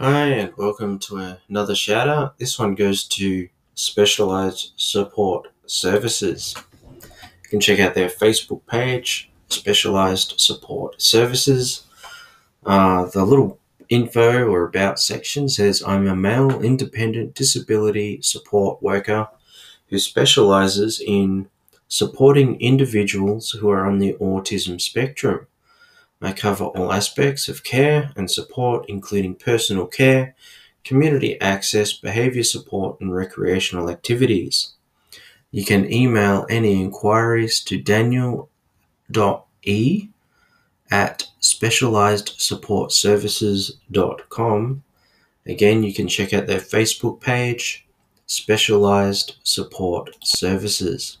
Hi, and welcome to another shout out. This one goes to Specialised Support Services. You can check out their Facebook page, Specialised Support Services. Uh, the little info or about section says I'm a male independent disability support worker who specializes in supporting individuals who are on the autism spectrum. I cover all aspects of care and support, including personal care, community access, behavior support, and recreational activities. You can email any inquiries to daniel.e at specializedsupportservices.com. Again, you can check out their Facebook page, Specialised Support Services.